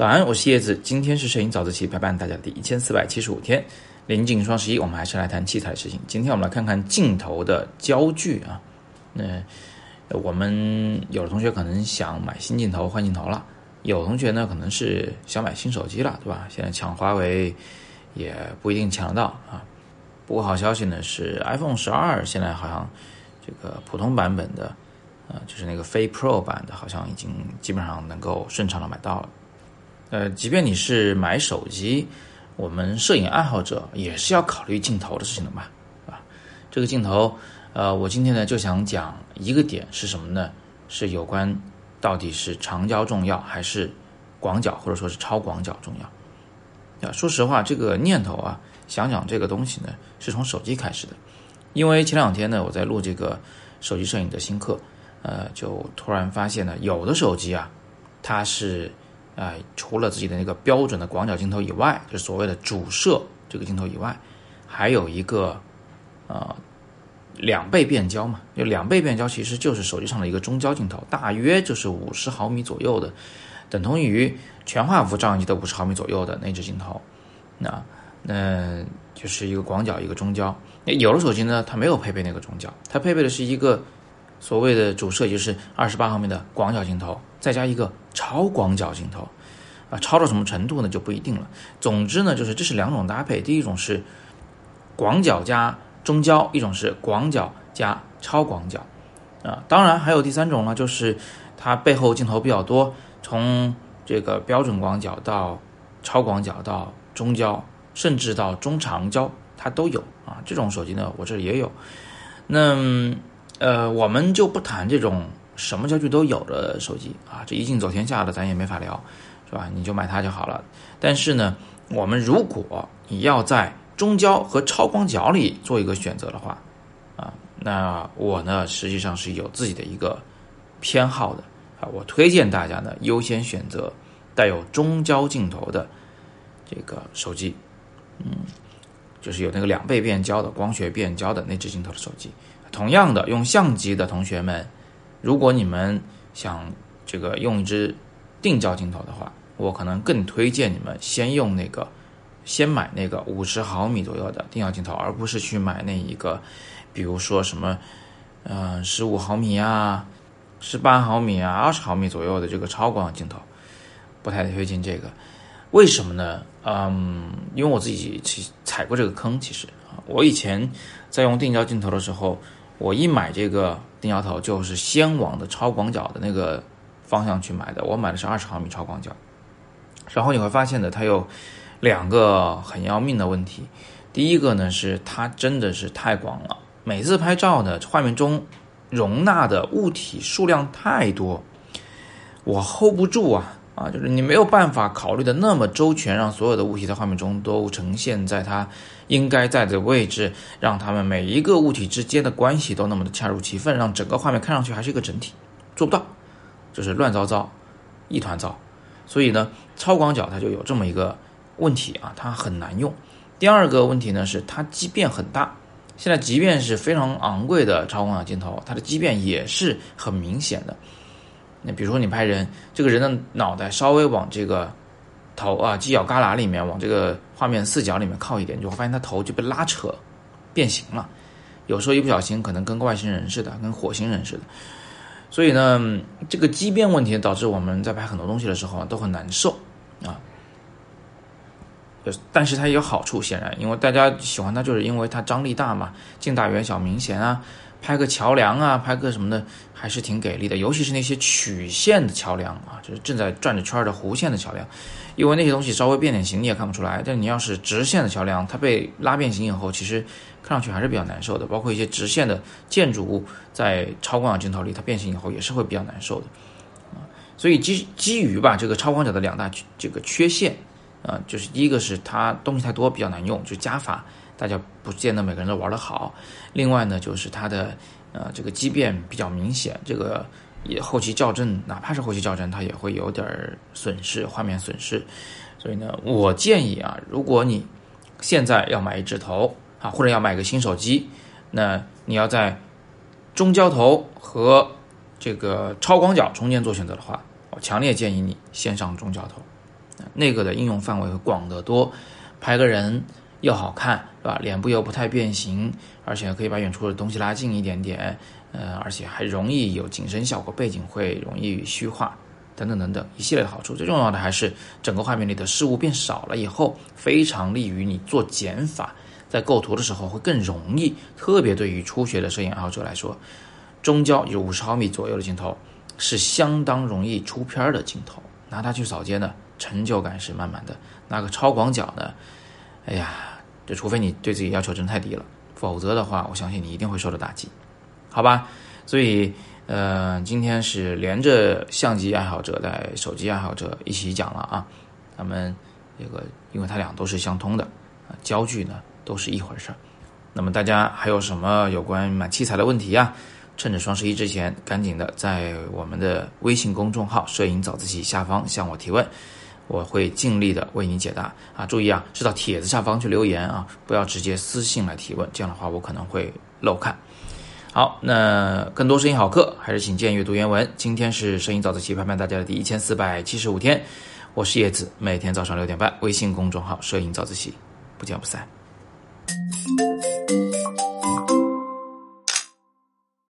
早安，我是叶子。今天是摄影早自习陪伴大家的第一千四百七十五天，临近双十一，我们还是来谈器材的事情。今天我们来看看镜头的焦距啊。那我们有的同学可能想买新镜头换镜头了，有同学呢可能是想买新手机了，对吧？现在抢华为也不一定抢得到啊。不过好消息呢是，iPhone 十二现在好像这个普通版本的，呃，就是那个非 Pro 版的，好像已经基本上能够顺畅的买到了。呃，即便你是买手机，我们摄影爱好者也是要考虑镜头的事情的嘛，啊，这个镜头，呃，我今天呢就想讲一个点是什么呢？是有关到底是长焦重要还是广角或者说是超广角重要？啊，说实话，这个念头啊，想讲这个东西呢，是从手机开始的，因为前两天呢，我在录这个手机摄影的新课，呃，就突然发现呢，有的手机啊，它是。啊，除了自己的那个标准的广角镜头以外，就是所谓的主摄这个镜头以外，还有一个呃两倍变焦嘛，就两倍变焦其实就是手机上的一个中焦镜头，大约就是五十毫米左右的，等同于全画幅照相机的五十毫米左右的那只镜头。那那就是一个广角，一个中焦。那有的手机呢，它没有配备那个中焦，它配备的是一个所谓的主摄，就是二十八毫米的广角镜头。再加一个超广角镜头，啊，超到什么程度呢？就不一定了。总之呢，就是这是两种搭配，第一种是广角加中焦，一种是广角加超广角，啊，当然还有第三种呢，就是它背后镜头比较多，从这个标准广角到超广角到中焦，甚至到中长焦，它都有啊。这种手机呢，我这里也有。那呃，我们就不谈这种。什么焦距都有的手机啊，这一镜走天下的咱也没法聊，是吧？你就买它就好了。但是呢，我们如果你要在中焦和超广角里做一个选择的话，啊，那我呢实际上是有自己的一个偏好的啊。我推荐大家呢优先选择带有中焦镜头的这个手机，嗯，就是有那个两倍变焦的光学变焦的那只镜头的手机。同样的，用相机的同学们。如果你们想这个用一支定焦镜头的话，我可能更推荐你们先用那个，先买那个五十毫米左右的定焦镜头，而不是去买那一个，比如说什么，嗯，十五毫米啊，十八毫米啊，二十毫米左右的这个超广角镜头，不太推荐这个。为什么呢？嗯，因为我自己去踩过这个坑。其实啊，我以前在用定焦镜头的时候。我一买这个定焦头，就是先往的超广角的那个方向去买的。我买的是二十毫米超广角，然后你会发现呢，它有两个很要命的问题。第一个呢是它真的是太广了，每次拍照呢，画面中容纳的物体数量太多，我 hold 不住啊。啊，就是你没有办法考虑的那么周全，让所有的物体在画面中都呈现在它应该在的位置，让它们每一个物体之间的关系都那么的恰如其分，让整个画面看上去还是一个整体，做不到，就是乱糟糟，一团糟。所以呢，超广角它就有这么一个问题啊，它很难用。第二个问题呢是它畸变很大，现在即便是非常昂贵的超广角镜头，它的畸变也是很明显的。那比如说你拍人，这个人的脑袋稍微往这个头啊犄角旮旯里面，往这个画面四角里面靠一点，你就会发现他头就被拉扯变形了。有时候一不小心可能跟外星人似的，跟火星人似的。所以呢，这个畸变问题导致我们在拍很多东西的时候都很难受啊。但是它也有好处，显然，因为大家喜欢它，就是因为它张力大嘛，近大远小明显啊。拍个桥梁啊，拍个什么的，还是挺给力的。尤其是那些曲线的桥梁啊，就是正在转着圈的弧线的桥梁，因为那些东西稍微变点形你也看不出来。但你要是直线的桥梁，它被拉变形以后，其实看上去还是比较难受的。包括一些直线的建筑物，在超广角镜头里它变形以后也是会比较难受的啊。所以基基于吧这个超广角的两大这个缺陷啊，就是第一个是它东西太多比较难用，就加法。大家不见得每个人都玩得好，另外呢，就是它的呃这个畸变比较明显，这个也后期校正，哪怕是后期校正，它也会有点损失，画面损失。所以呢，我建议啊，如果你现在要买一指头啊，或者要买个新手机，那你要在中焦头和这个超广角中间做选择的话，我强烈建议你先上中焦头那个的应用范围会广得多，拍个人又好看，是吧？脸部又不太变形，而且可以把远处的东西拉近一点点，呃，而且还容易有景深效果，背景会容易虚化，等等等等一系列的好处。最重要的还是整个画面里的事物变少了以后，非常利于你做减法，在构图的时候会更容易。特别对于初学的摄影爱好者来说，中焦有五十毫米左右的镜头是相当容易出片的镜头，拿它去扫街呢。成就感是满满的，那个超广角呢？哎呀，这除非你对自己要求真太低了，否则的话，我相信你一定会受到打击，好吧？所以，呃，今天是连着相机爱好者带手机爱好者一起讲了啊。咱们这个，因为它俩都是相通的啊，焦距呢都是一回事儿。那么大家还有什么有关买器材的问题呀？趁着双十一之前，赶紧的在我们的微信公众号“摄影早自习”下方向我提问。我会尽力的为你解答啊！注意啊，是到帖子下方去留言啊，不要直接私信来提问，这样的话我可能会漏看。好，那更多摄影好课还是请见阅读原文。今天是摄影早自习陪伴大家的第一千四百七十五天，我是叶子，每天早上六点半，微信公众号“摄影早自习”，不见不散。